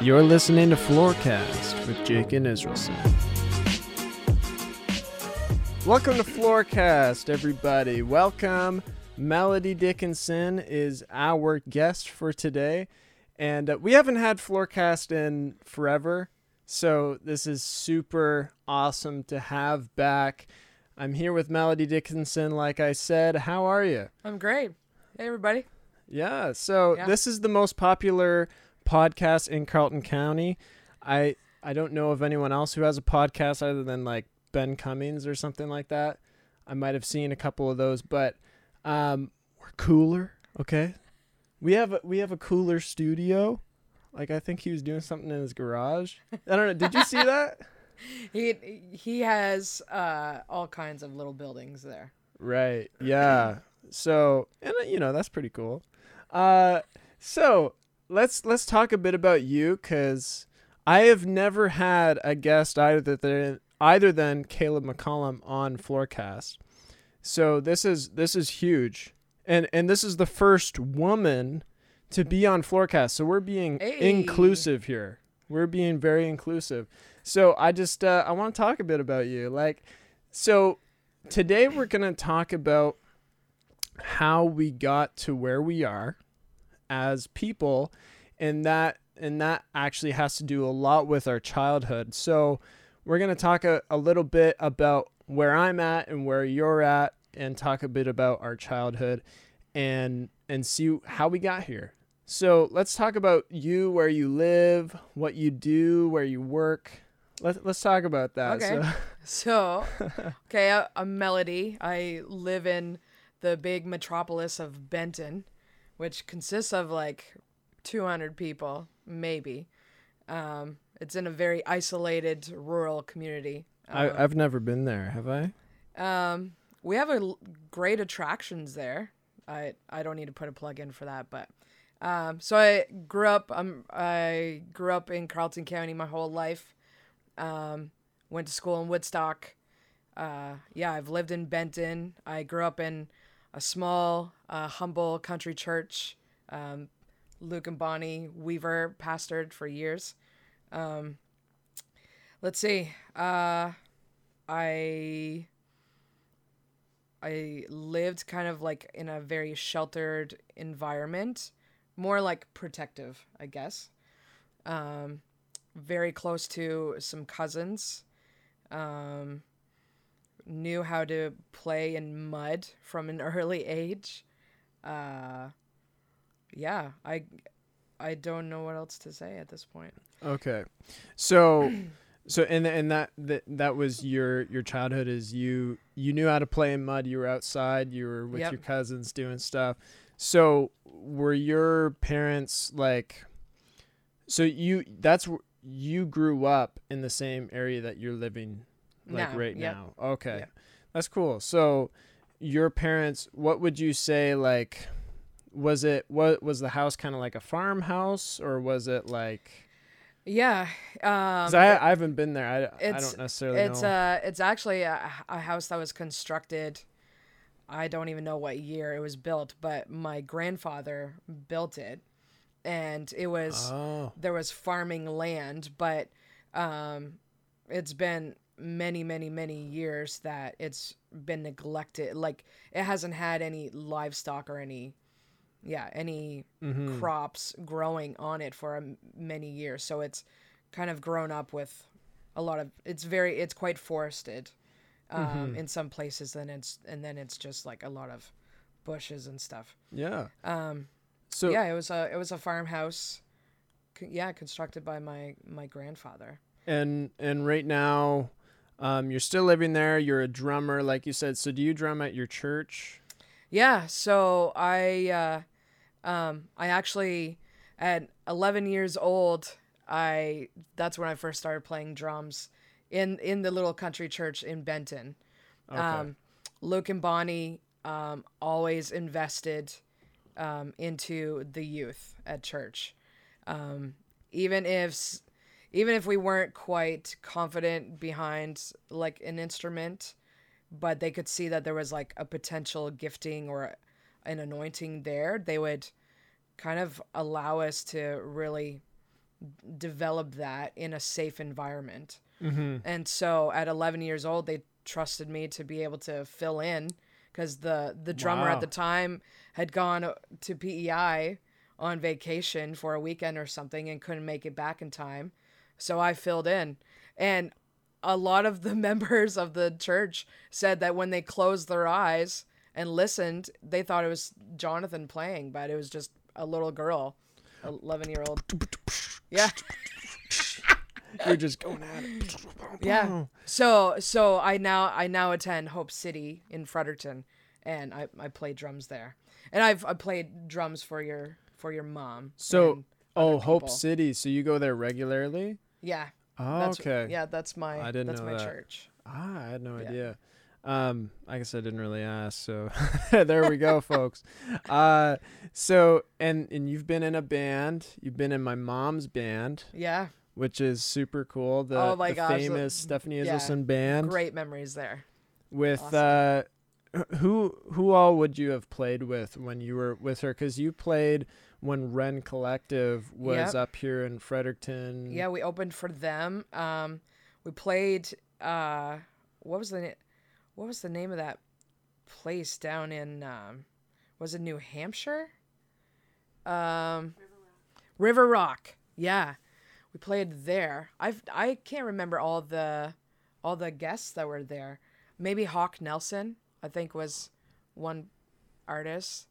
You're listening to Floorcast with Jachin Israelson. Welcome to Floorcast, everybody. Welcome. Melody Dickinson is our guest for today. And uh, we haven't had Floorcast in forever. So this is super awesome to have back. I'm here with Melody Dickinson, like I said. How are you? I'm great. Hey, everybody. Yeah. So Yeah. this is the most popular podcast in Carleton County. I I don't know of anyone else who has a podcast other than like Ben Cummings or something like that. I might have seen a couple of those, but um, we're cooler. Okay. We have a, we have a cooler studio. Like I think he was doing something in his garage. I don't know. Did you see that? He he has uh, all kinds of little buildings there. Right. Yeah. So, and uh, you know, that's pretty cool. Uh so, let's let's talk a bit about you cuz I have never had a guest either than either than Caleb McCollum on Floorcast. So, this is this is huge. And and this is the first woman to be on Floorcast. So, we're being Hey. inclusive here. We're being very inclusive. So, I just uh I want to talk a bit about you. Like so today we're going to talk about how we got to where we are as people and that and that actually has to do a lot with our childhood. So we're going to talk a, a little bit about where i'm at and where you're at and talk a bit about our childhood and and see how we got here. So let's talk about you where you live what you do where you work. Let, let's talk about that Okay. so. So, okay, a, a melody. I live in the big metropolis of Benton, which consists of like 200 people, maybe. Um, it's in a very isolated rural community. I, i've never been there have i Um, we have a l- great attractions there. I I don't need to put a plug in for that, but um, so I grew up. Um, I grew up in Carleton County my whole life. Um, went to school in Woodstock. Uh, yeah, I've lived in Benton. I grew up in a small, uh, humble country church. Um, Luke and Bonnie Weaver pastored for years. Um, let's see. Uh, I I lived kind of like in a very sheltered environment, more like protective, I guess. Um, very close to some cousins. Um, knew how to play in mud from an early age. Uh, yeah, I I don't know what else to say at this point. Okay. So so and and that that that was your your childhood is you you knew how to play in mud, you were outside, you were with Yep. your cousins doing stuff. So were your parents like so you that's you grew up in the same area that you're living like Now, right yep. now. Okay. Yep. That's cool. So your parents what would you say like was it what was the house kind of like a farmhouse or was it like Yeah, um, I, I haven't been there. I, I don't necessarily it's know. uh it's actually a, a house that was constructed i don't even know what year it was built but my grandfather built it and it was oh, there was farming land but um it's been many many many years that it's been neglected like it hasn't had any livestock or any yeah any mhm. crops growing on it for um, many years so it's kind of grown up with a lot of it's very it's quite forested um, Mm-hmm. in some places and it's and then it's just like a lot of bushes and stuff yeah. um So yeah it was a it was a farmhouse c- yeah constructed by my my grandfather and and right now, um, you're still living there. You're a drummer, like you said. So do you drum at your church? Yeah, so I uh um I actually at 11 years old, I that's when I first started playing drums in in the little country church in Benton. Okay. Um Luke and Bonnie um always invested um into the youth at church. Um even if even if we weren't quite confident behind like an instrument, but they could see that there was like a potential gifting or an anointing there, they would kind of allow us to really develop that in a safe environment. Mm-hmm. And so at 11 years old, they trusted me to be able to fill in because the the drummer Wow. at the time had gone to PEI on vacation for a weekend or something and couldn't make it back in time. So I filled in. And a lot of the members of the church said that when they closed their eyes and listened, they thought it was Jonathan playing, but it was just a little girl, 11 year old. Yeah. You're just going at it. Yeah. So so I now I now attend Hope City in Fredericton, and I I play drums there, and I've I played drums for your for your mom. So, oh, Hope. City. So you go there regularly? Yeah. Oh, That's, okay. Yeah, that's my I didn't that's know my that. church. Ah, I had no Yeah. idea. Um, I guess I didn't really ask. So there we go, folks. Uh, so and and you've been in a band. You've been in my mom's band, Yeah. which is super cool. The, Oh my the gosh, the- famous Stephanie yeah, Israelson band Great memories there. with awesome. uh, who who all would you have played with when you were with her? Because you played when Rend Collective was Yep. up here in Fredericton. Yeah, we opened for them. Um, we played. Uh, what was the na- what was the name of that place down in? Um, was it New Hampshire? Um, River Rock. Yeah, we played there. I I can't remember all the all the guests that were there. Maybe Hawk Nelson. I think was one artist.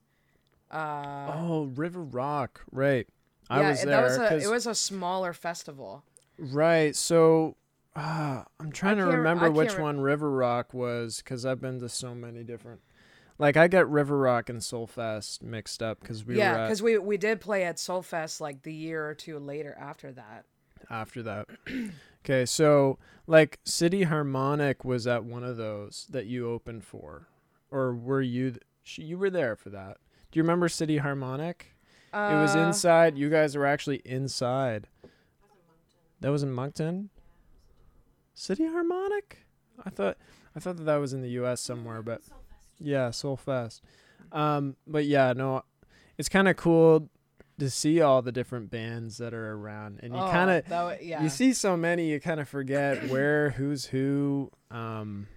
Uh, Oh, River Rock. Right. I yeah, was that there. was a, it was a smaller festival. Right. So uh, I'm trying to remember which re- one River Rock was because I've been to so many different. Like I get River Rock and Soulfest mixed up because we yeah, because we we did play at Soulfest like the year or two later after that. after that. okay, so like City Harmonic was at one of those that you opened for, or were you? Th- you were there for that. Do you remember City Harmonic? Uh, it was inside. You guys were actually inside. That was in Moncton. City Harmonic. I thought I thought that that was in the U.S. somewhere, but yeah, Soulfest. Um, but yeah, no, it's kind of cool to see all the different bands that are around, and you oh, kind of yeah. you see so many, you kind of forget where who's who. Um,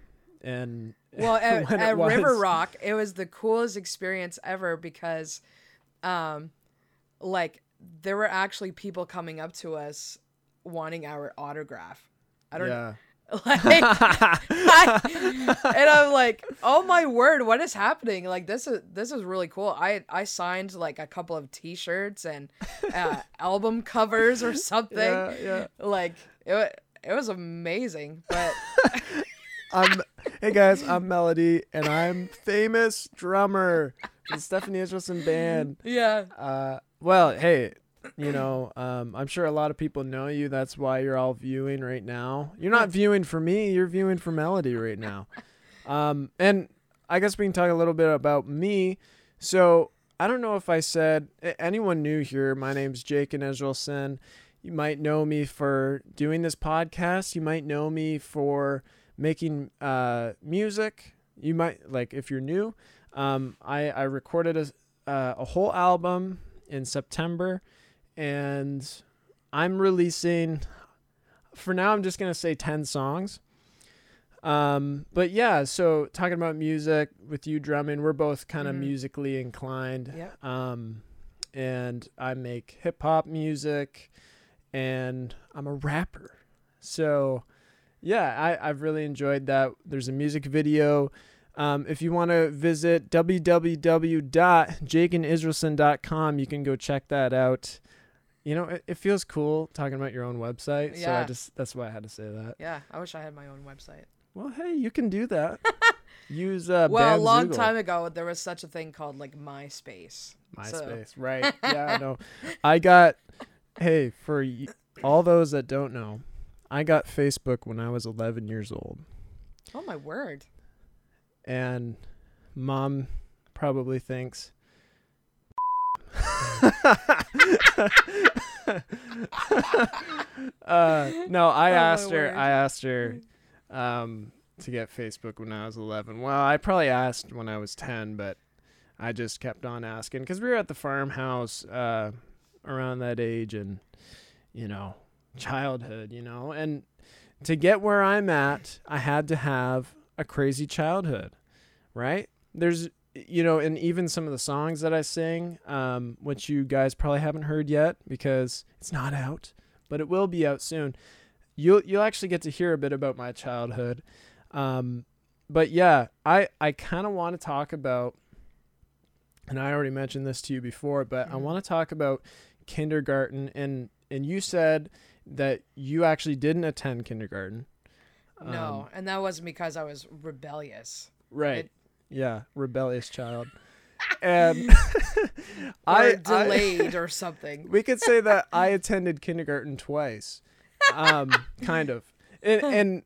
and well, at, at River. Rock, it was the coolest experience ever because, um, like there were actually people coming up to us wanting our autograph. I don't yeah. like, I- and I'm like, oh my word, what is happening? Like this is this is really cool. I I signed like a couple of T-shirts and uh, album covers or something. yeah, yeah. Like it it was amazing, but I'm hey guys, I'm Melody and I'm famous drummer in Stephanie Israelson band. yeah, Uh well, hey, you know, um I'm sure a lot of people know you. That's why you're all viewing right now. You're not viewing for me, you're viewing for Melody right now. Um and I guess we can talk a little bit about me. So, I don't know if I said anyone new here. My name's Jachin Israelson. You might know me for doing this podcast. You might know me for making uh, music. You might like if you're new. Um, I I recorded a uh, a whole album in September, and I'm releasing. For now, I'm just gonna say ten songs. Um, but yeah, so talking about music with you drumming, we're both kind of Mhm. musically inclined. Yep. Um, and I make hip hop music, and I'm a rapper. So, yeah, I, I've really enjoyed that. There's a music video. Um, if you want to visit www.jachinisraelson.com, you can go check that out. You know, it, it feels cool talking about your own website. Yeah. So I just that's why I had to say that. yeah. I wish I had my own website. Well, hey, you can do that. Use uh, well, a long Bandzoogle. time ago, there was such a thing called like MySpace. So- MySpace, right? Yeah, no. I got hey for y- all those that don't know, I got Facebook when I was 11 years old, Oh my word. and mom probably thinks. uh, no, I Oh, asked her. word. I asked her um, to get Facebook when I was 11. Well, I probably asked when I was 10, but I just kept on asking because we were at the farmhouse uh, around that age, and you know, childhood, you know, and to get where I'm at, I had to have a crazy childhood, right? There's, you know, and even some of the songs that I sing, um, which you guys probably haven't heard yet because it's not out, but it will be out soon. You'll you'll actually get to hear a bit about my childhood. Um, but yeah, I I kind of want to talk about, and I already mentioned this to you before, but I Mhm. want to talk about kindergarten and and you said that you actually didn't attend kindergarten. no, Um, and that wasn't because I was rebellious. right. It- yeah, rebellious child. And I delayed or something. we could say that I attended kindergarten twice, um, kind of, and and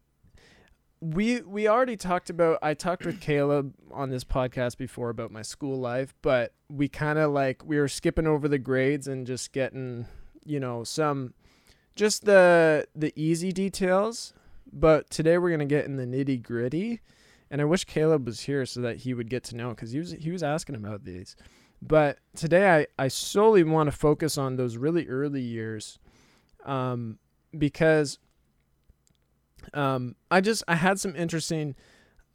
we we already talked about. I talked with Caleb on this podcast before about my school life, but we kind of like we were skipping over the grades and just getting, you know, some just the the easy details. But today we're gonna get in the nitty gritty, and I wish Caleb was here so that he would get to know because he was he was asking about these. But today I, I solely want to focus on those really early years um, because um, I just I had some interesting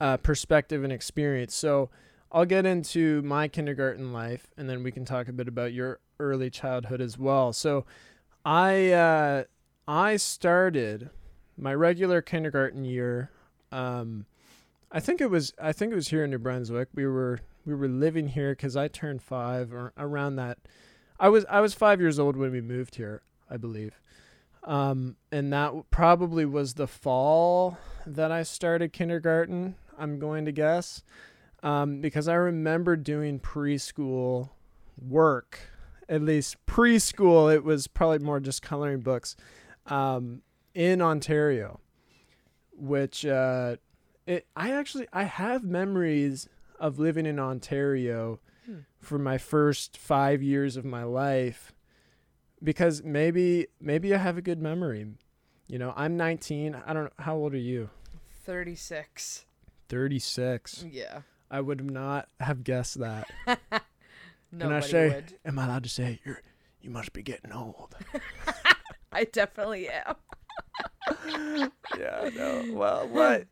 uh, perspective and experience. So I'll get into my kindergarten life and then we can talk a bit about your early childhood as well. So I uh, I started my regular kindergarten year. Um, I think it was I think it was here in New Brunswick. We were we were living here because I turned five or around that. I was I was five years old when we moved here, I believe, um, and that probably was the fall that I started kindergarten. I'm going to guess, um, because I remember doing preschool work. At least preschool, it was probably more just coloring books, um, in Ontario, which uh, it I actually I have memories of living in Ontario Hmm. for my first five years of my life because maybe maybe I have a good memory. You know, I'm 19. I don't know how old are you? 36. 36. Yeah. I would not have guessed that. Nobody say- would. Am I allowed to say you're you must be getting old? I definitely am. yeah, no. Well, what?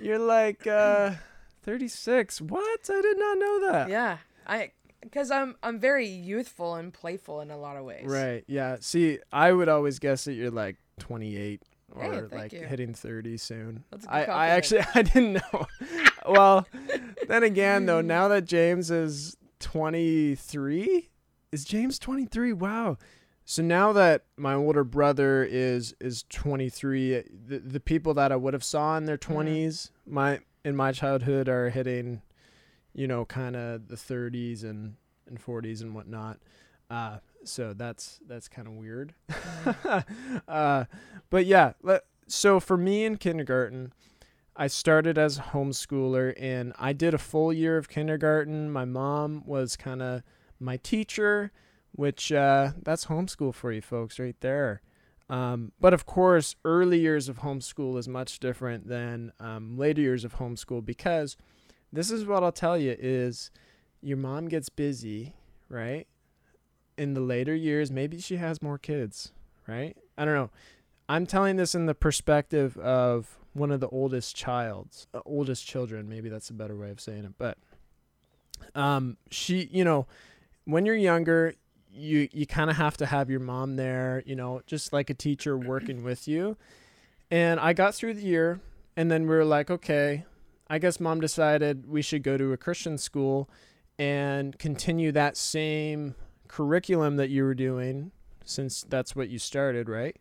You're like uh 36. What? I did not know that. Yeah. I because I'm I'm very youthful and playful in a lot of ways. Right. Yeah. See, I would always guess that you're like 28 or Hey, like you. hitting 30 soon. That's a good I, I actually I didn't know. well, then again though, now that James is 23, is James 23? Wow. So now that my older brother is is 23, the the people that I would have saw in their Mm-hmm. 20s, my in my childhood are hitting you know, kind of the 30s and and 40s and whatnot. Uh, so that's that's kind of weird. uh, but yeah, let, so for me in kindergarten, I started as a homeschooler and I did a full year of kindergarten. My mom was kind of my teacher, which uh, that's homeschool for you folks right there. Um, but of course, early years of homeschool is much different than um, later years of homeschool because this is what I'll tell you is your mom gets busy, right? In the later years, maybe she has more kids, right? I don't know. I'm telling this in the perspective of one of the oldest childs, uh, oldest children. Maybe that's a better way of saying it. But um, she, you know, when you're younger, you you kind of have to have your mom there, you know, just like a teacher working with you. And I got through the year, and then we were like, okay, I guess mom decided we should go to a Christian school and continue that same curriculum that you were doing since that's what you started, right?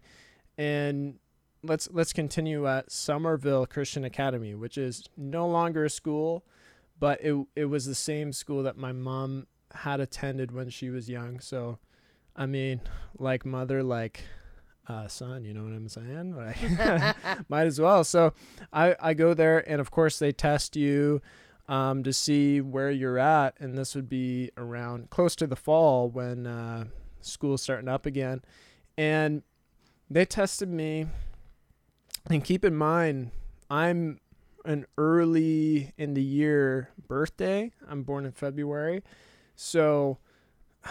And let's let's continue at Somerville Christian Academy, which is no longer a school, but it it was the same school that my mom had attended when she was young. So, I mean, like mother, like uh, son, you know what I'm saying? Like, might as well. So, I I go there, and of course they test you um, to see where you're at, and this would be around close to the fall when uh, school's starting up again, and they tested me. And keep in mind, I'm an early in the year birthday. I'm born in February. So,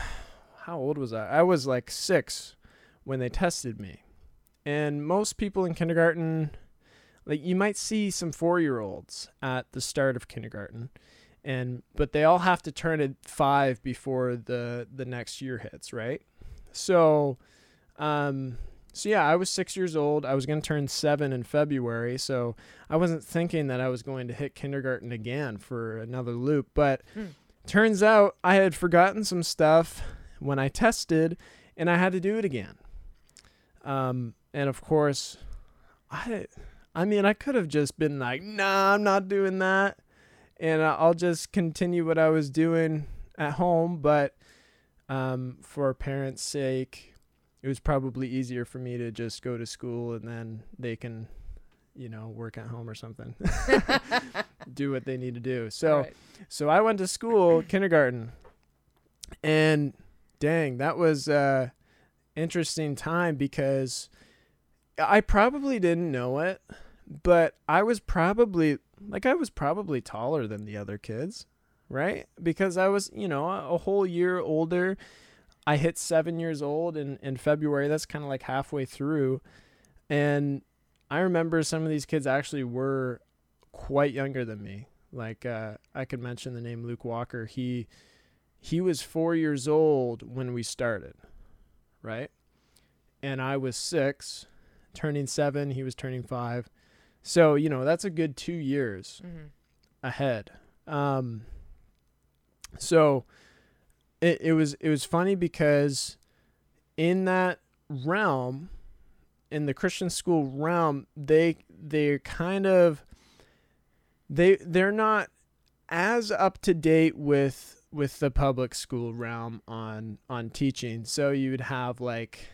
how old was I? I was like six when they tested me. And most people in kindergarten, like you might see some four year olds at the start of kindergarten, and but they all have to turn at five before the the next year hits, right? So, um, so yeah, I was six years old. I was going to turn seven in February, so I wasn't thinking that I was going to hit kindergarten again for another loop. But Hmm. turns out I had forgotten some stuff when I tested, and I had to do it again. Um, and of course, I, I mean, I could have just been like, "Nah, I'm not doing that," and I'll just continue what I was doing at home. But um, for parents' sake, it was probably easier for me to just go to school and then they can, you know, work at home or something, do what they need to do. So. Right. So I went to school, kindergarten, and dang, that was a interesting time because I probably didn't know it, but I was probably like I was probably taller than the other kids, right? Because I was, you know, a whole year older. I hit seven years old in, in February. That's kind of like halfway through. And I remember some of these kids actually were quite younger than me like uh, I could mention the name Luke Walker. He he was four years old when we started, right? And I was six, turning seven. He was turning five. So you know that's a good two years hmm ahead. Um, so it it was it was funny because in that realm, in the Christian school realm, they they're kind of they they're not as up to date with with the public school realm on on teaching. So you would have like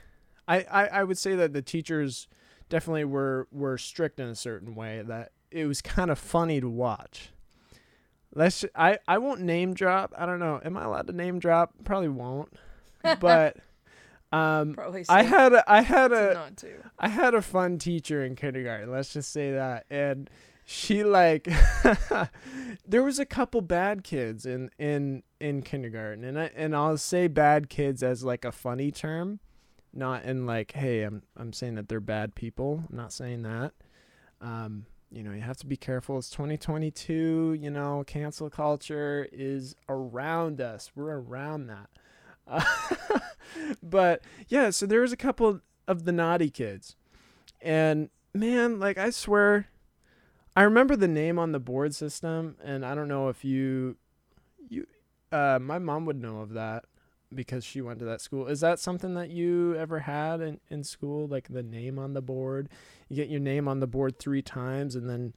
I, I, I would say that the teachers definitely were were strict in a certain way that it was kind of funny to watch. Let's I I won't name drop. I don't know. Am I allowed to name drop? Probably won't. But um Probably. I had a, I had a not to. I had a fun teacher in kindergarten. Let's just say that. And she like there was a couple bad kids in in in kindergarten. And I and I'll say bad kids as like a funny term, not in like hey, I'm I'm saying that they're bad people. I'm not saying that. Um you know, you have to be careful. It's 2022, you know, cancel culture is around us. We're around that. But yeah, so there was a couple of the naughty kids. And man, like I swear I remember the name on the board system and I don't know if you you uh my mom would know of that because she went to that school. Is that something that you ever had in, in school like the name on the board? You get your name on the board 3 times and then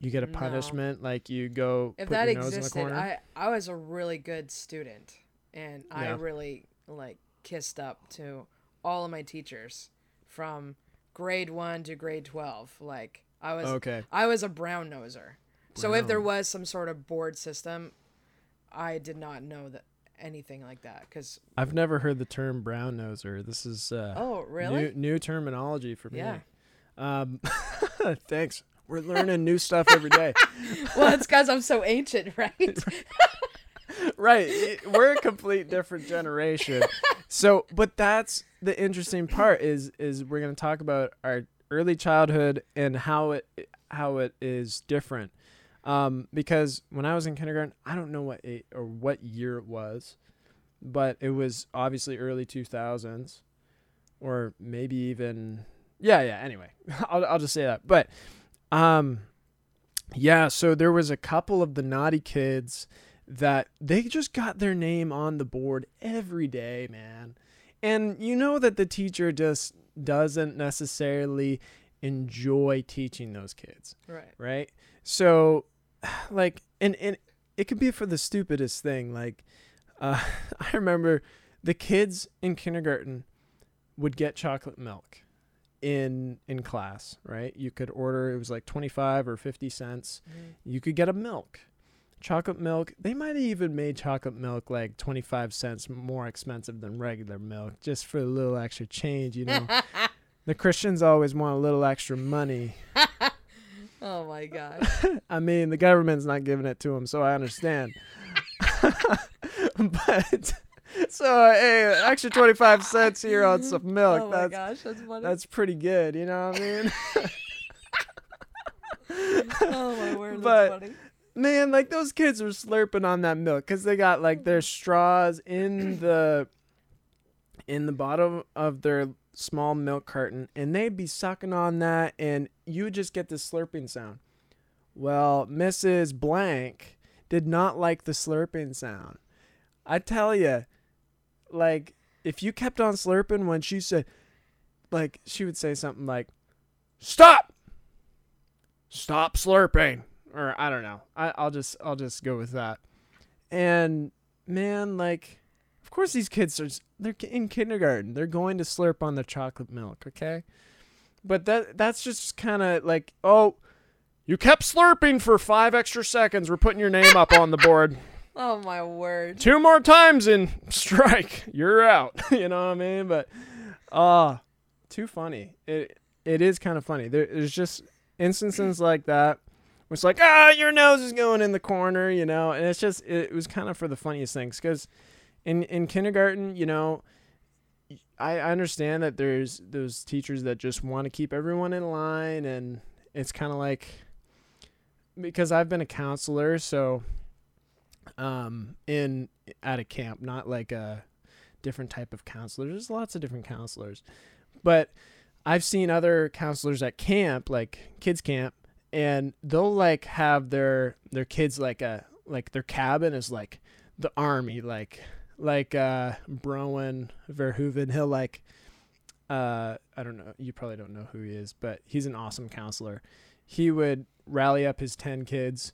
you get a No. punishment like you go If put that your nose in the existed, corner. I I was a really good student, and I really like kissed up to all of my teachers from grade one to grade twelve. Like I was okay. I was a brown noser. So if there was some sort of board system, I did not know that anything like that. Cause I've never heard the term brown noser. This is uh oh really? New, new terminology for me. Yeah. Um, thanks. We're learning new stuff every day. well, it's because I'm so ancient, right? right. We're a complete different generation. So, but that's the interesting part is is we're going to talk about our early childhood and how it how it is different. Um, because when I was in kindergarten, I don't know what a, or what year it was, but it was obviously early 2000s or maybe even yeah, yeah, anyway. I'll I'll just say that. But um yeah, so there was a couple of the naughty kids that they just got their name on the board every day, man. And you know that the teacher just doesn't necessarily enjoy teaching those kids, right. right? So like and and it could be for the stupidest thing like uh I remember the kids in kindergarten would get chocolate milk in in class, right? You could order it was like 25 or 50 cents Mhm. you could get a milk chocolate milk they might have even made chocolate milk like 25 cents more expensive than regular milk just for a little extra change you know the christians always want a little extra money oh my god. i mean the government's not giving it to them so i understand but so hey, extra twenty five cents here on some milk. oh my that's gosh, that's funny. that's pretty good. You know what I mean? oh my word, that's But- funny. Man, like those kids were slurping on that milk because they got like their straws in the in the bottom of their small milk carton, and they'd be sucking on that, and you just get this slurping sound. Well, Mrs. Blank did not like the slurping sound. I tell you, like if you kept on slurping when she said, like she would say something like, "Stop." Stop slurping or I don't know. I, I'll just I'll just go with that. And man, like, of course these kids are they're in kindergarten. They're going to slurp on the chocolate milk, okay? But that that's just kind of like, oh, you kept slurping for five extra seconds. We're putting your name up on the board. Oh my word. Two more times and strike. You're out. you know what I mean? But ah, too funny. It it is kind of funny. There, there's just instances like that. Where it's like, ah, your nose is going in the corner, you know, and it's just it, was kind of for the funniest things because in in kindergarten, you know, I I understand that there's those teachers that just want to keep everyone in line, and it's kind of like because I've been a counselor, so um in at a camp, not like a different type of counselor. There's lots of different counselors. But I've seen other counselors at camp, like kids camp, and they'll like have their their kids like a like their cabin is like the army, like like uh Browen Verhoeven. He'll like uh I don't know, you probably don't know who he is, but he's an awesome counselor. He would rally up his 10 kids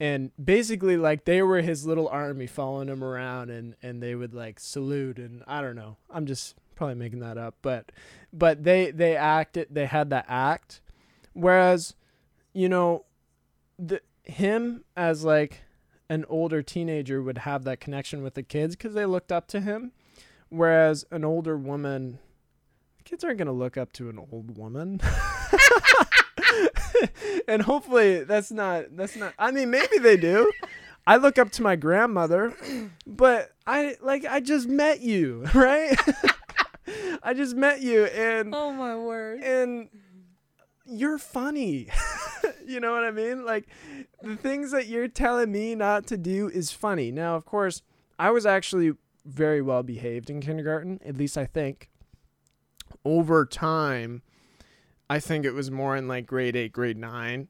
and basically like they were his little army following him around and and they would like salute and I don't know. I'm just probably making that up, but but they they acted they had that act whereas you know the him as like an older teenager would have that connection with the kids cuz they looked up to him whereas an older woman kids aren't going to look up to an old woman and hopefully that's not that's not I mean maybe they do. I look up to my grandmother, but I like I just met you, right? I just met you and Oh my word. and you're funny. you know what I mean? Like the things that you're telling me not to do is funny. Now, of course, I was actually very well behaved in kindergarten, at least I think. Over time, I think it was more in like grade 8, grade 9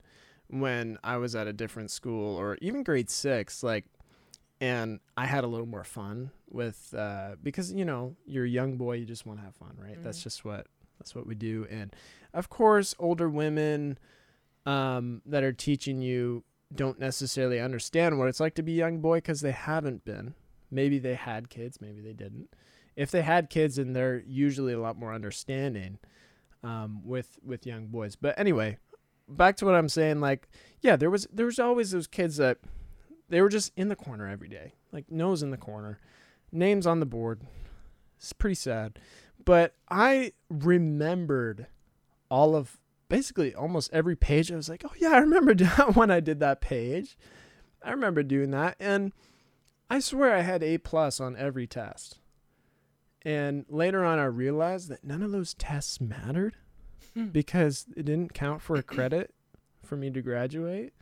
when I was at a different school or even grade 6 like and I had a little more fun with uh because you know, you're a young boy, you just want to have fun, right? That's Mhm. just what that's what we do and of course, older women um, that are teaching you don't necessarily understand what it's like to be a young boy because they haven't been. Maybe they had kids, maybe they didn't. If they had kids, then they're usually a lot more understanding um, with with young boys. But anyway, back to what I'm saying. Like, yeah, there was there was always those kids that they were just in the corner every day, like nose in the corner, names on the board. It's pretty sad, but I remembered all of basically almost every page. I was like, oh yeah, I remember that when I did that page. I remember doing that, and I swear I had A plus on every test. And later on, I realized that none of those tests mattered Hmm. because it didn't count for a credit for me to graduate.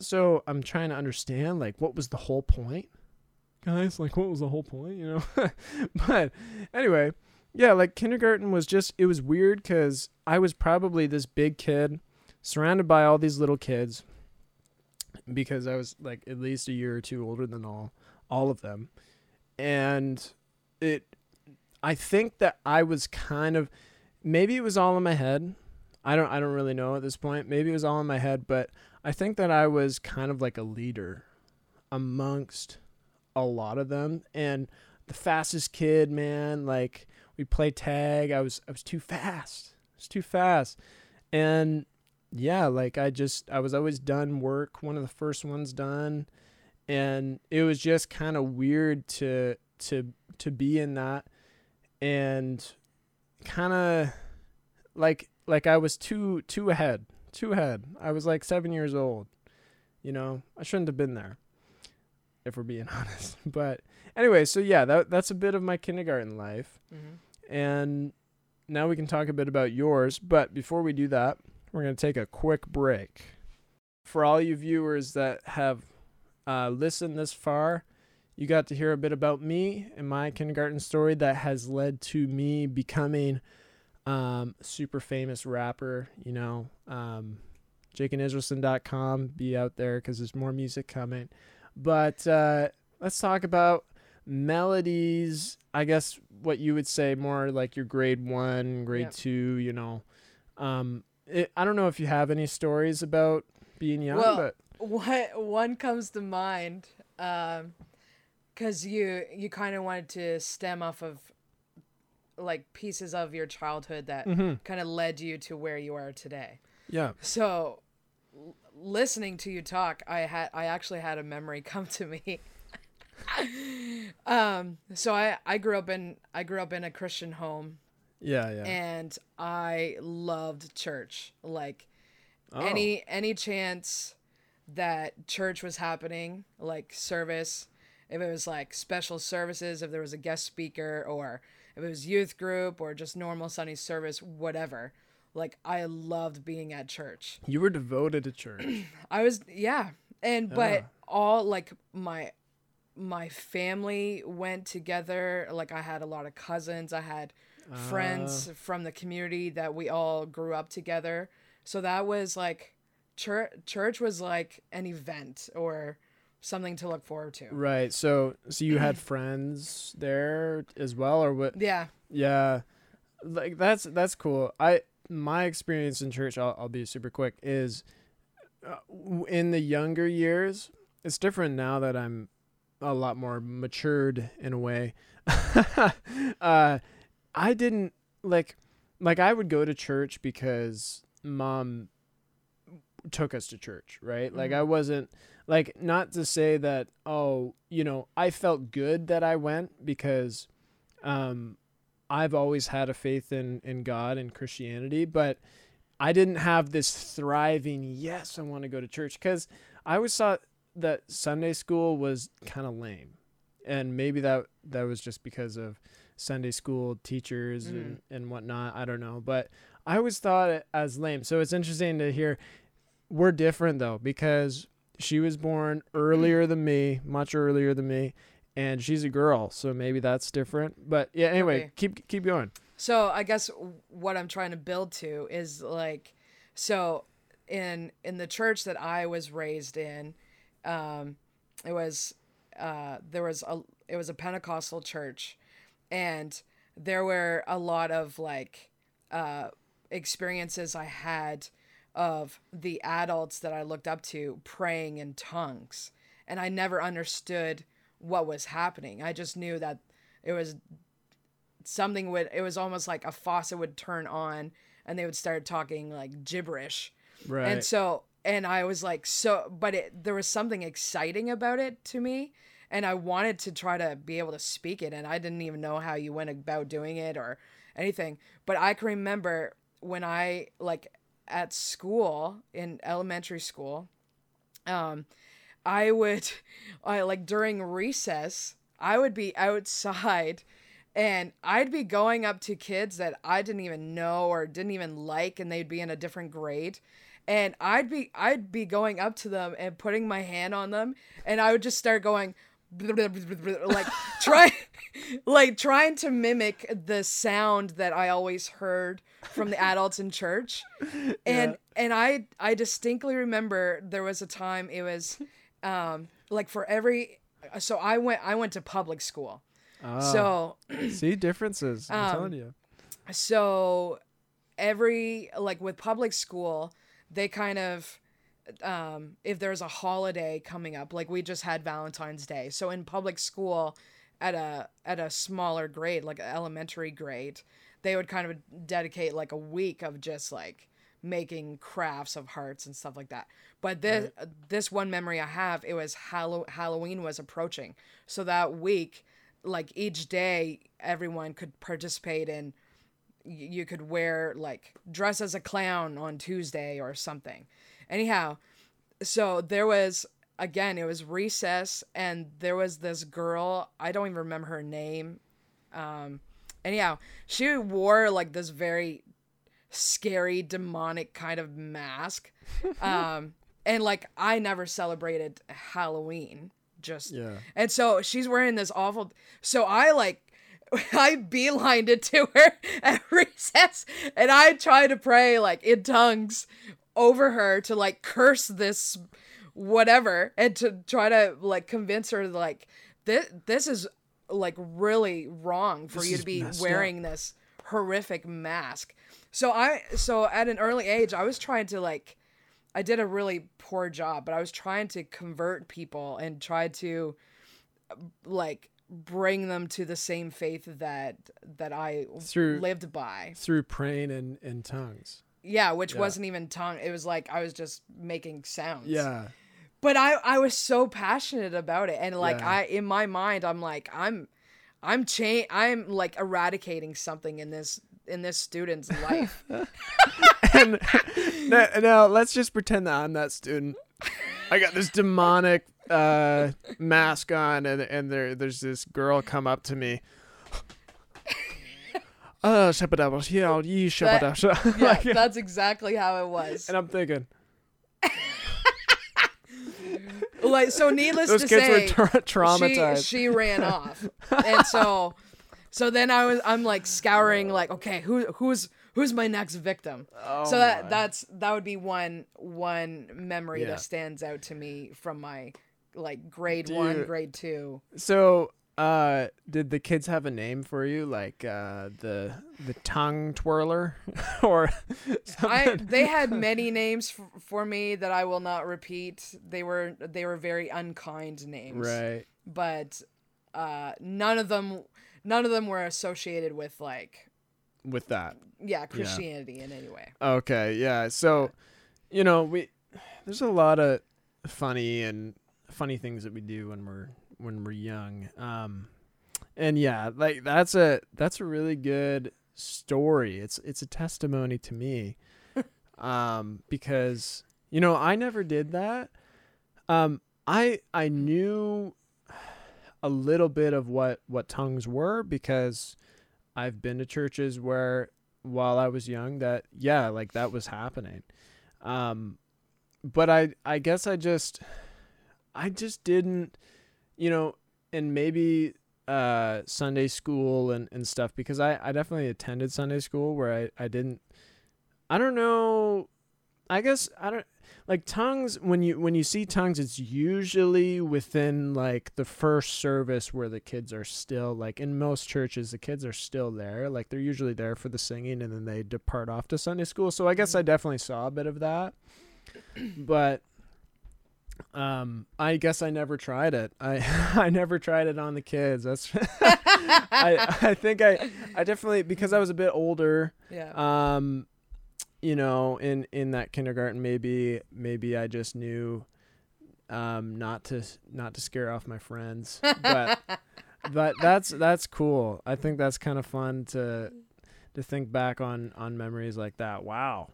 So I'm trying to understand, like, what was the whole point, guys? Like, what was the whole point, you know? but anyway, yeah, like kindergarten was just it was weird because I was probably this big kid surrounded by all these little kids because I was like at least a year or two older than all all of them, and it I think that I was kind of maybe it was all in my head. I don't I don't really know at this point. Maybe it was all in my head, but I think that I was kind of like a leader amongst a lot of them and the fastest kid, man, like we play tag. I was I was too fast. I was too fast. And yeah, like I just I was always done work, one of the first ones done. And it was just kind of weird to to to be in that and kind of like like I was too too ahead. Too ahead. I was like 7 years old. You know, I shouldn't have been there if we're being honest. But anyway, so yeah, that that's a bit of my kindergarten life, Mm-hmm. And now we can talk a bit about yours. But before we do that, we're gonna take a quick break. For all you viewers that have uh, listened this far, you got to hear a bit about me and my kindergarten story that has led to me becoming um, super famous rapper. You know, um, JachinIsraelson.com. Be out there because there's more music coming. But uh, let's talk about melodies. I guess what you would say more like your grade one, grade Yep. two. You know, um, it, I don't know if you have any stories about being young, Well, but What one comes to mind, um, because you you kind of wanted to stem off of like pieces of your childhood that Mhm. kind of led you to where you are today. yeah, So, l- listening to you talk, I had I actually had a memory come to me. um, so I I grew up in I grew up in a Christian home, yeah, yeah. and I loved church. Like Oh. any any chance that church was happening, like service, if it was like special services, if there was a guest speaker, or if it was youth group or just normal Sunday service, whatever. Like I loved being at church. you were devoted to church. I was yeah, and but Yeah. all like my my family went together. Like I had a lot of cousins. I had friends Ah. from the community that we all grew up together. So that was like church. Church was like an event or something to look forward to. Right. So so you had friends there as well or what? Yeah. Yeah. Like that's that's cool. I my experience in church I'll I'll be super quick is uh, in the younger years it's different now that I'm a lot more matured in a way. uh I didn't like like I would go to church because mom took us to church, right? Like Mhm. I wasn't like not to say that oh, you know, I felt good that I went because um I've always had a faith in in God and Christianity, but I didn't have this thriving yes, I want to go to church cuz I always thought that Sunday school was kind of lame. And maybe that that was just because of Sunday school teachers mm-hmm. and, and whatnot. I don't know. But I always thought it as lame. So it's interesting to hear we're different though, because she was born earlier than me, much earlier than me, and she's a girl, so maybe that's different. But yeah, anyway, Okay. keep keep going. So I guess what I'm trying to build to is like, so in in the church that I was raised in, um, it was uh, there was a it was a Pentecostal church, and there were a lot of like uh, experiences I had of the adults that I looked up to praying in tongues, and I never understood what was happening. I just knew that it was something would it was almost like a faucet would turn on and they would start talking like gibberish Right. and so and i was like so but it there was something exciting about it to me and i wanted to try to be able to speak it and i didn't even know how you went about doing it or anything. But i can remember when i like at school in elementary school um i would i like during recess i would be outside and I'd be going up to kids that I didn't even know or didn't even like and they'd be in a different grade and I'd be I'd be going up to them and putting my hand on them and I would just start going like try like trying to mimic the sound that I always heard from the adults in church and and I I distinctly remember there was a time it was um like for every so I went I went to public school Ah, so see differences. I'm um, telling you. so every like with public school they kind of um if there's a holiday coming up like we just had valentine's day. So in public school at a at a smaller grade like elementary grade they would kind of dedicate like a week of just like making crafts of hearts and stuff like that. But this this one memory i have it was Hallow- halloween was approaching. So that week like each day everyone could participate in you could wear like dress as a clown on Tuesday or something. Anyhow, so there was again, it was recess, and there was this girl. I don't even remember her name. Um, anyhow, she wore like this very scary, demonic kind of mask. Um, and like I never celebrated Halloween. Just Yeah. and so she's wearing this awful. So I like, I beelined it to her at recess, and I tried to pray like in tongues over her to like curse this whatever, and to try to like convince her like this this is like really wrong for This you to be messed up. wearing this horrific mask. So I so at an early age I was trying to like I did a really poor job, but I was trying to convert people and try to like bring them to the same faith that that I Through- lived by. Through praying in, in tongues. Yeah, which Yeah. wasn't even tongue. It was like I was just making sounds. Yeah. But I I was so passionate about it and like Yeah. I in my mind I'm like I'm I'm cha- I'm like eradicating something in this in this student's life. and now, now let's just pretend that I'm that student. I got this demonic uh, mask on, and and there there's this girl come up to me. Uh, yeah, shabadabba. yeah, Like, that's exactly how it was. and I'm thinking like so needless those to kids say were tra- traumatized. She, she ran off, and so, so then I was I'm like scouring like okay who who's who's my next victim. Oh so that my. that's that would be one one memory Yeah. that stands out to me from my like grade Do one, grade two. So, uh, did the kids have a name for you, like uh, the the tongue twirler, or I they had many names f- for me that I will not repeat. They were they were very unkind names. right? But uh none of them none of them were associated with like With that. yeah, Christianity in any way. Okay, yeah. So, you know, we there's a lot of funny and funny things that we do when we're when we're young. Um and yeah, like that's a that's a really good story. It's it's a testimony to me. um because you know, I never did that. Um I I knew a little bit of what what tongues were because I've been to churches where while I was young that yeah, like that was happening. Um but I I guess I just I just didn't you know, and maybe uh Sunday school and, and stuff because I, I definitely attended Sunday school where I, I didn't I don't know I guess I don't like tongues when you when you see tongues it's usually within like the first service where the kids are still like in most churches the kids are still there like they're usually there for the singing and then they depart off to sunday school. So i guess i definitely saw a bit of that. But um i guess i never tried it. I i never tried it on the kids. That's i i think i i definitely because i was a bit older Yeah. um you know in in that kindergarten maybe maybe i just knew um not to not to scare off my friends. But but that's that's cool. I think that's kind of fun to to think back on on memories like that. Wow.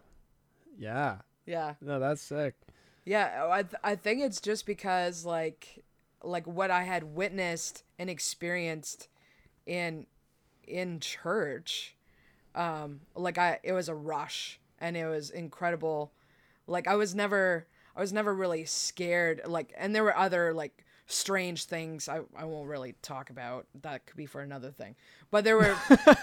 Yeah. Yeah. no that's sick Yeah, I th- I think it's just because like like what I had witnessed and experienced in in church um like I it was a rush and it was incredible. Like I was never I was never really scared like and there were other like strange things I, I won't really talk about. That could be for another thing. But there were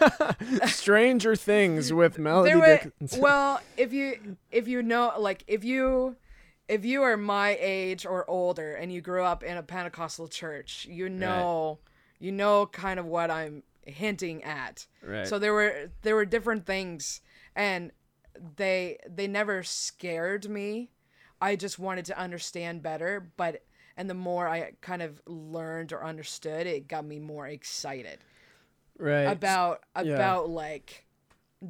stranger things with melody were, Dickinson. well if you if you know like if you if you are my age or older and you grew up in a pentecostal church you know you know kind of what i'm hinting at. Right. So there were there were different things and they they never scared me. I just wanted to understand better but and the more i kind of learned or understood it got me more excited right. about yeah. about like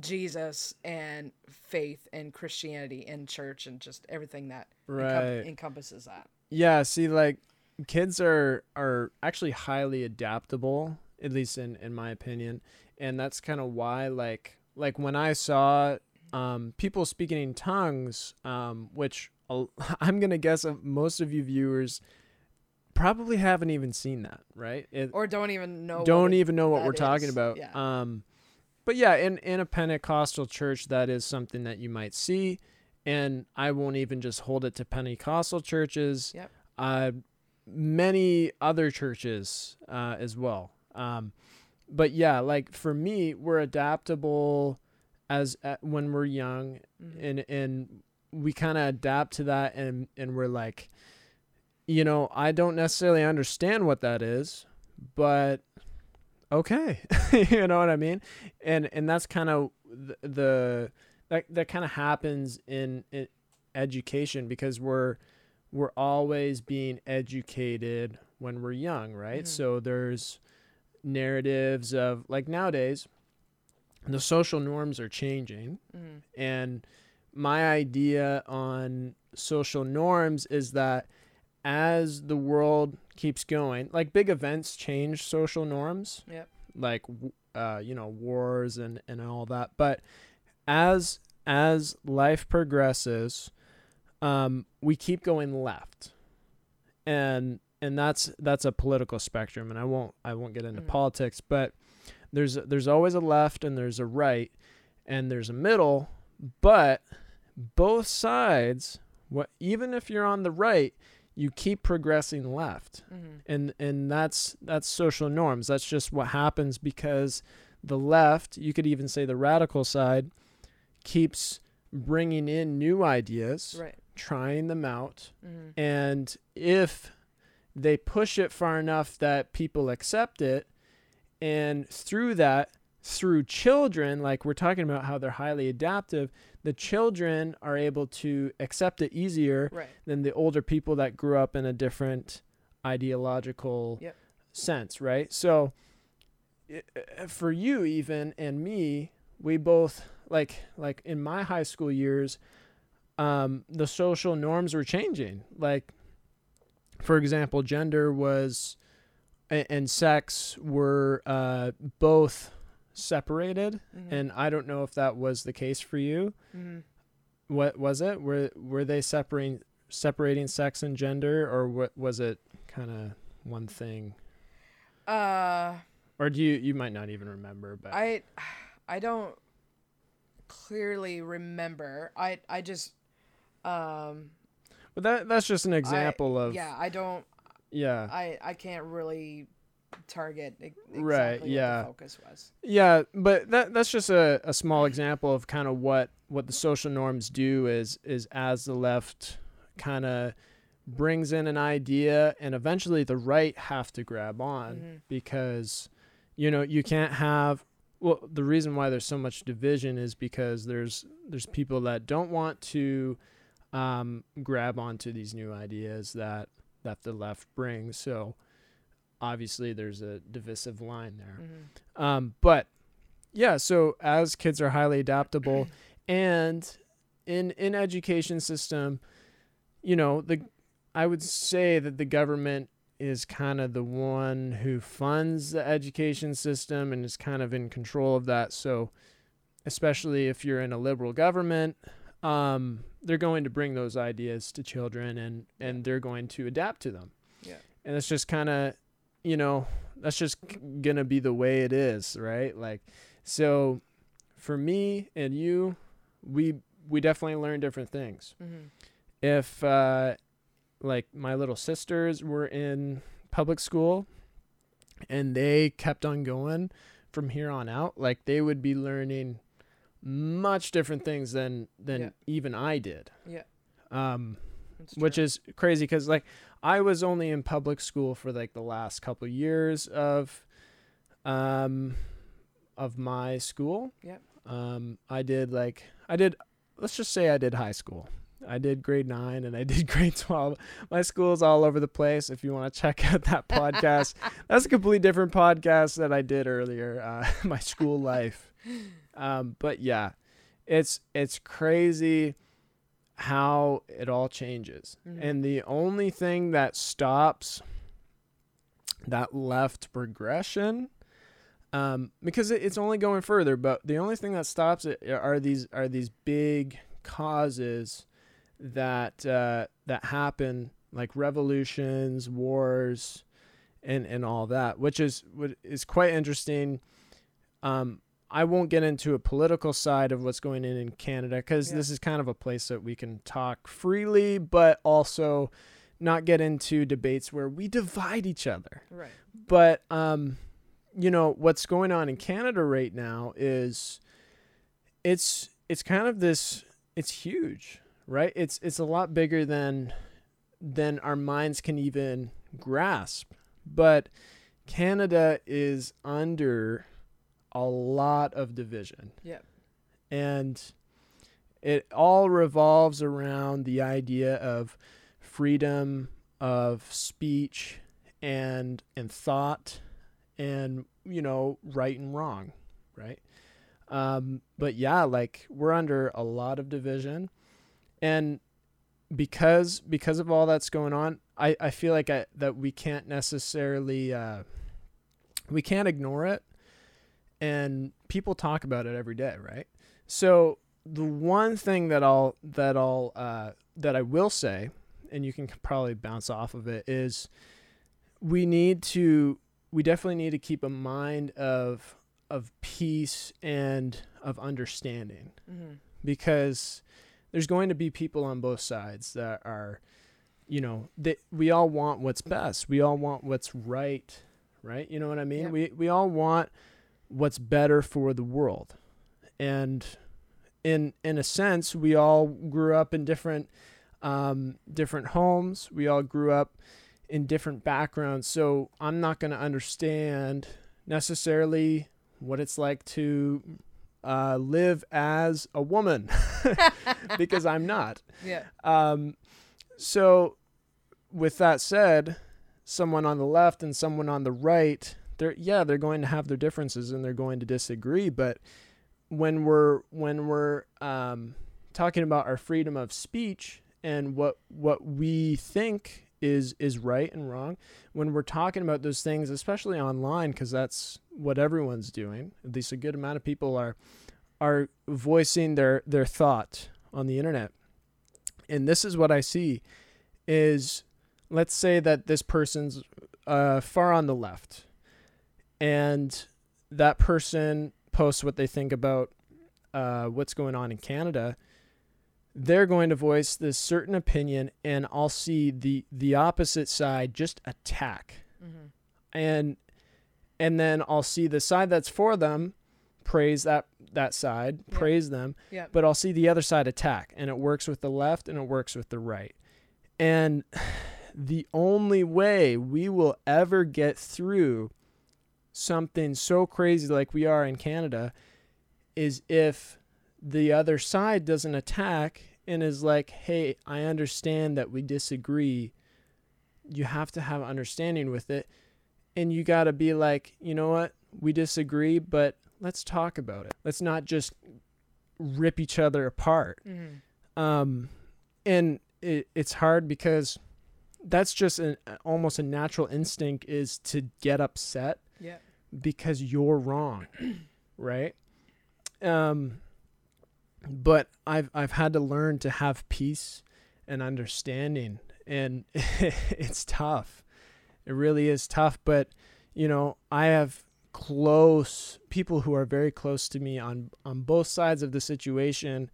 Jesus and faith and Christianity and church and just everything that encom- Right. encompasses that. Yeah, see like kids are are actually highly adaptable, at least in in my opinion. And that's kind of why like like when I saw um people speaking in tongues, um which I'm gonna guess uh, most of you viewers probably haven't even seen that, right? It, Or don't even know. don't even know what we're talking about. Yeah. Um, but yeah, in in a Pentecostal church, that is something that you might see, and I won't even just hold it to Pentecostal churches. Yep. Uh, many other churches uh, as well. Um, but yeah, like for me, we're adaptable as uh, when we're young, Mhm. and and we kind of adapt to that, and and we're like, you know, I don't necessarily understand what that is, but okay, you know what I mean, and and that's kind of the, the that that kind of happens in, in education because we're we're always being educated when we're young, right? Mhm. So there's narratives of like nowadays the social norms are changing Mhm. and my idea on social norms is that as the world keeps going, like big events change social norms, Yep. like uh, you know wars and and all that. But as as life progresses, um, we keep going left, and and that's that's a political spectrum. And I won't I won't get into Mm. politics, but there's there's always a left and there's a right and there's a middle, but both sides, what even if you're on the right, you keep progressing left Mhm. and and that's that's social norms that's just what happens because the left you could even say the radical side keeps bringing in new ideas Right. trying them out Mhm. and if they push it far enough that people accept it and through that through children like we're talking about how they're highly adaptive the children are able to accept it easier Right. than the older people that grew up in a different ideological Yep. sense, right? So for you even and me, we both like like in my high school years, um, the social norms were changing. Like for example, gender was a- and sex were uh, both separated, Mhm. and I don't know if that was the case for you. Mhm. What was it? Were were they separating separating sex and gender, or what was it kind of one thing? Uh, Or do you you might not even remember? But I, I don't clearly remember. I, I just, um, but that that's just an I- example of yeah, I don't, yeah I, I can't really target exactly Right, yeah. the focus was. yeah. But that that's just a, a small example of kind of what what the social norms do is is as the left kind of brings in an idea and eventually the right have to grab on Mhm. because you know you can't have well the reason why there's so much division is because there's there's people that don't want to um, grab onto these new ideas that that the left brings so obviously there's a divisive line there Mhm. um, but yeah, so as kids are highly adaptable, and in in education system, you know the I would say that the government is kind of the one who funds the education system and is kind of in control of that. So especially if you're in a liberal government, um, they're going to bring those ideas to children and and they're going to adapt to them. Yeah. And it's just kind of, you know, that's just gonna be the way it is, right? Like, so for me and you, we we definitely learn different things. Mhm. If uh, like my little sisters were in public school and they kept on going from here on out, like they would be learning much different things than than Yeah. even I did. Yeah. Um, which is crazy because like I was only in public school for like the last couple years of um of my school. Yep. Um I did like I did let's just say I did high school. I did grade 9 and I did grade 12. My school's all over the place if you want to check out that podcast. That's a completely different podcast that I did earlier uh my school life. Um but yeah. It's it's crazy how it all changes. Mhm. And the only thing that stops that left progression, um, because it, it's only going further, but the only thing that stops it are these are these big causes that uh, that happen, like revolutions, wars, and and all that, which is what is quite interesting. Um, I won't get into a political side of what's going on in Canada because Yeah. this is kind of a place that we can talk freely, but also not get into debates where we divide each other. Right. But um, you know what's going on in Canada right now is it's it's kind of this it's huge, right? It's it's a lot bigger than than our minds can even grasp. But Canada is under a lot of division. Yeah. And it all revolves around the idea of freedom of speech and and thought and you know right and wrong right um but yeah like we're under a lot of division and because because of all that's going on i i feel like I, that we can't necessarily uh we can't ignore it and people talk about it every day right? So the one thing that i'll that i'll uh that i will say and you can probably bounce off of it is we need to we definitely need to keep a mind of of peace and of understanding. Mm-hmm. because there's going to be people on both sides that are you know that we all want what's best. We all want what's right right? You know what i mean? Yeah. we we all want what's better for the world. And in in a sense we all grew up in different um different homes. We all grew up in different backgrounds. So i'm not going to understand necessarily what it's like to uh, live as a woman because i'm not. Yeah. um, so, with that said, someone on the left and someone on the right, they're yeah, they're going to have their differences and they're going to disagree. But when we're when we're um, talking about our freedom of speech and what what we think is is right and wrong, when we're talking about those things, especially online, because that's what everyone's doing. At least a good amount of people are are voicing their their thought on the internet and this is what I see is let's say that this person's uh, far on the left and that person posts what they think about uh, what's going on in Canada they're going to voice this certain opinion and I'll see the the opposite side just attack Mm-hmm. and and then I'll see the side that's for them praise that that side praise them Yeah. but I'll see the other side attack, and it works with the left and it works with the right. And the only way we will ever get through something so crazy like we are in Canada is if the other side doesn't attack and is like, hey, I understand that we disagree. You have to have understanding with it. And you got to be like, you know what? We disagree, but let's talk about it. Let's not just rip each other apart. Mm-hmm. Um, and it, it's hard because that's just an almost a natural instinct is to get upset Yeah. because you're wrong, right? Um, but I've I've had to learn to have peace and understanding, and it's tough. It really is tough. But you know, I have close people who are very close to me on on both sides of the situation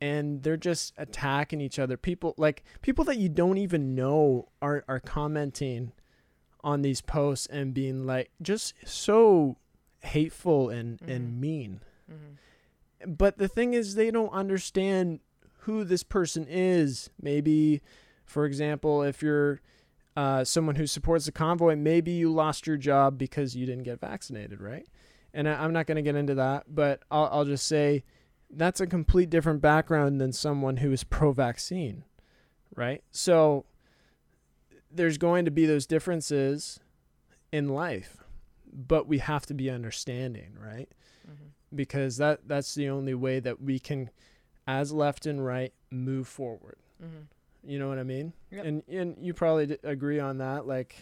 and they're just attacking each other people like people that you don't even know are are commenting on these posts and being like just so hateful and Mhm. and mean Mm-hmm. but the thing is they don't understand who this person is maybe for example if you're uh, someone who supports the convoy maybe you lost your job because you didn't get vaccinated right and I, i'm not going to get into that but I'll, I'll just say that's a complete different background than someone who is pro-vaccine right so there's going to be those differences in life but we have to be understanding right Mm-hmm. because that that's the only way that we can as left and right move forward Mm-hmm. you know what i mean Yep. and and you probably d- agree on that like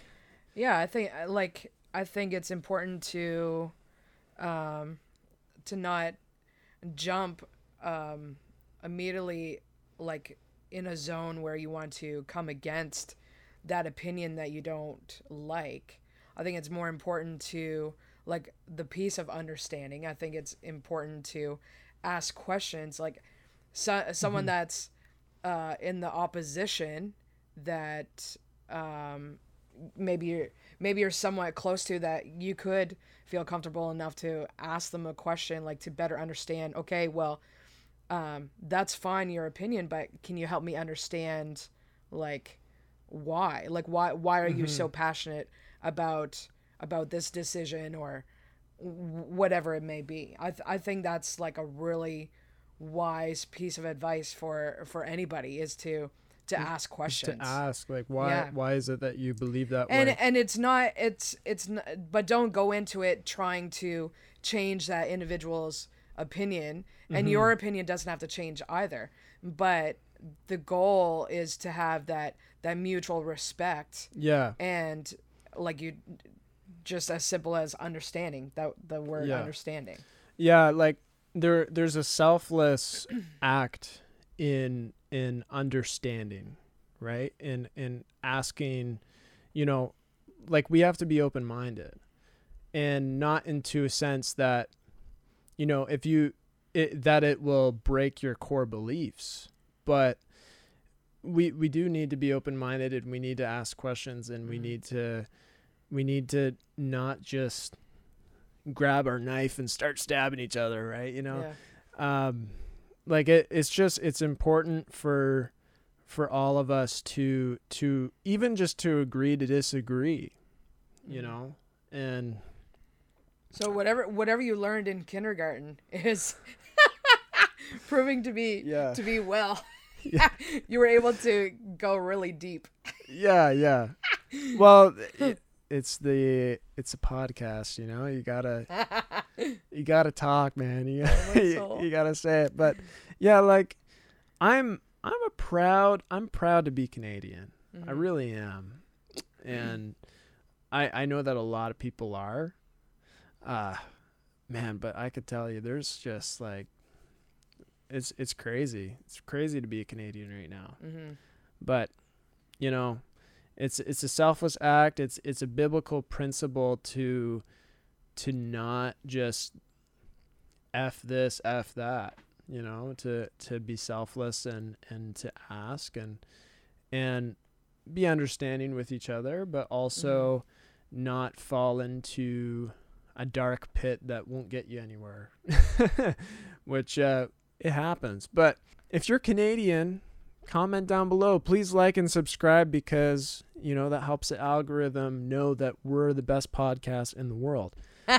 Yeah, I think like I think it's important to um to not jump um immediately like in a zone where you want to come against that opinion that you don't like. I think it's more important to like the piece of understanding. I think it's important to ask questions like so, someone Mhm. that's uh, in the opposition that um, maybe you're maybe you're somewhat close to that you could feel comfortable enough to ask them a question like to better understand okay well um, that's fine your opinion but can you help me understand like why? Like why why are you so passionate about about this decision or whatever it may be? I, th- I think that's like a really wise piece of advice for for anybody is to to ask questions. to ask like why Yeah. why is it that you believe that and way? and it's not it's it's not, but don't go into it trying to change that individual's opinion. And Mm-hmm. your opinion doesn't have to change either. But the goal is to have that that mutual respect yeah. and like you just as simple as understanding that the word Yeah. understanding. Yeah like there there's a selfless act in in understanding right? In in asking you know like we have to be open minded and not into a sense that you know if you it, that it will break your core beliefs but we we do need to be open minded and we need to ask questions and we Mhm. need to we need to not just grab our knife and start stabbing each other right you know yeah um like it, it's just it's important for for all of us to to even just to agree to disagree you Mhm. know and So whatever whatever you learned in kindergarten is proving to be Yeah. to be well. Yeah. you were able to go really deep. yeah yeah well it, it's the it's a podcast you know you gotta you gotta talk man you, Oh, you, you gotta say it but yeah like i'm i'm a proud i'm proud to be canadian I Mhm. really am. And I I know that a lot of people are. Uh man, but I could tell you there's just like it's it's crazy. It's crazy to be a Canadian right now. Mhm. But you know, it's it's a selfless act. It's it's a biblical principle to to not just f this f that, you know, to to be selfless and and to ask and and be understanding with each other, but also not fall into a dark pit that won't get you anywhere. Which uh, it happens. But if you're Canadian, comment down below. Please like and subscribe because you know that helps the algorithm know that we're the best podcast in the world.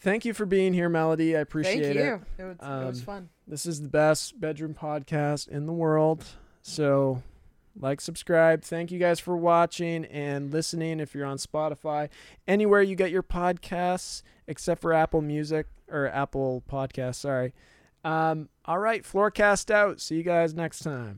Thank you for being here, Melody. I appreciate Thank it. you. It was, it was Um, fun. This is the best bedroom podcast in the world. So, like, subscribe. Thank you guys for watching and listening. If you're on Spotify, anywhere you get your podcasts, except for Apple Music or Apple Podcasts, sorry. Um, all right, Floorcast out. See you guys next time.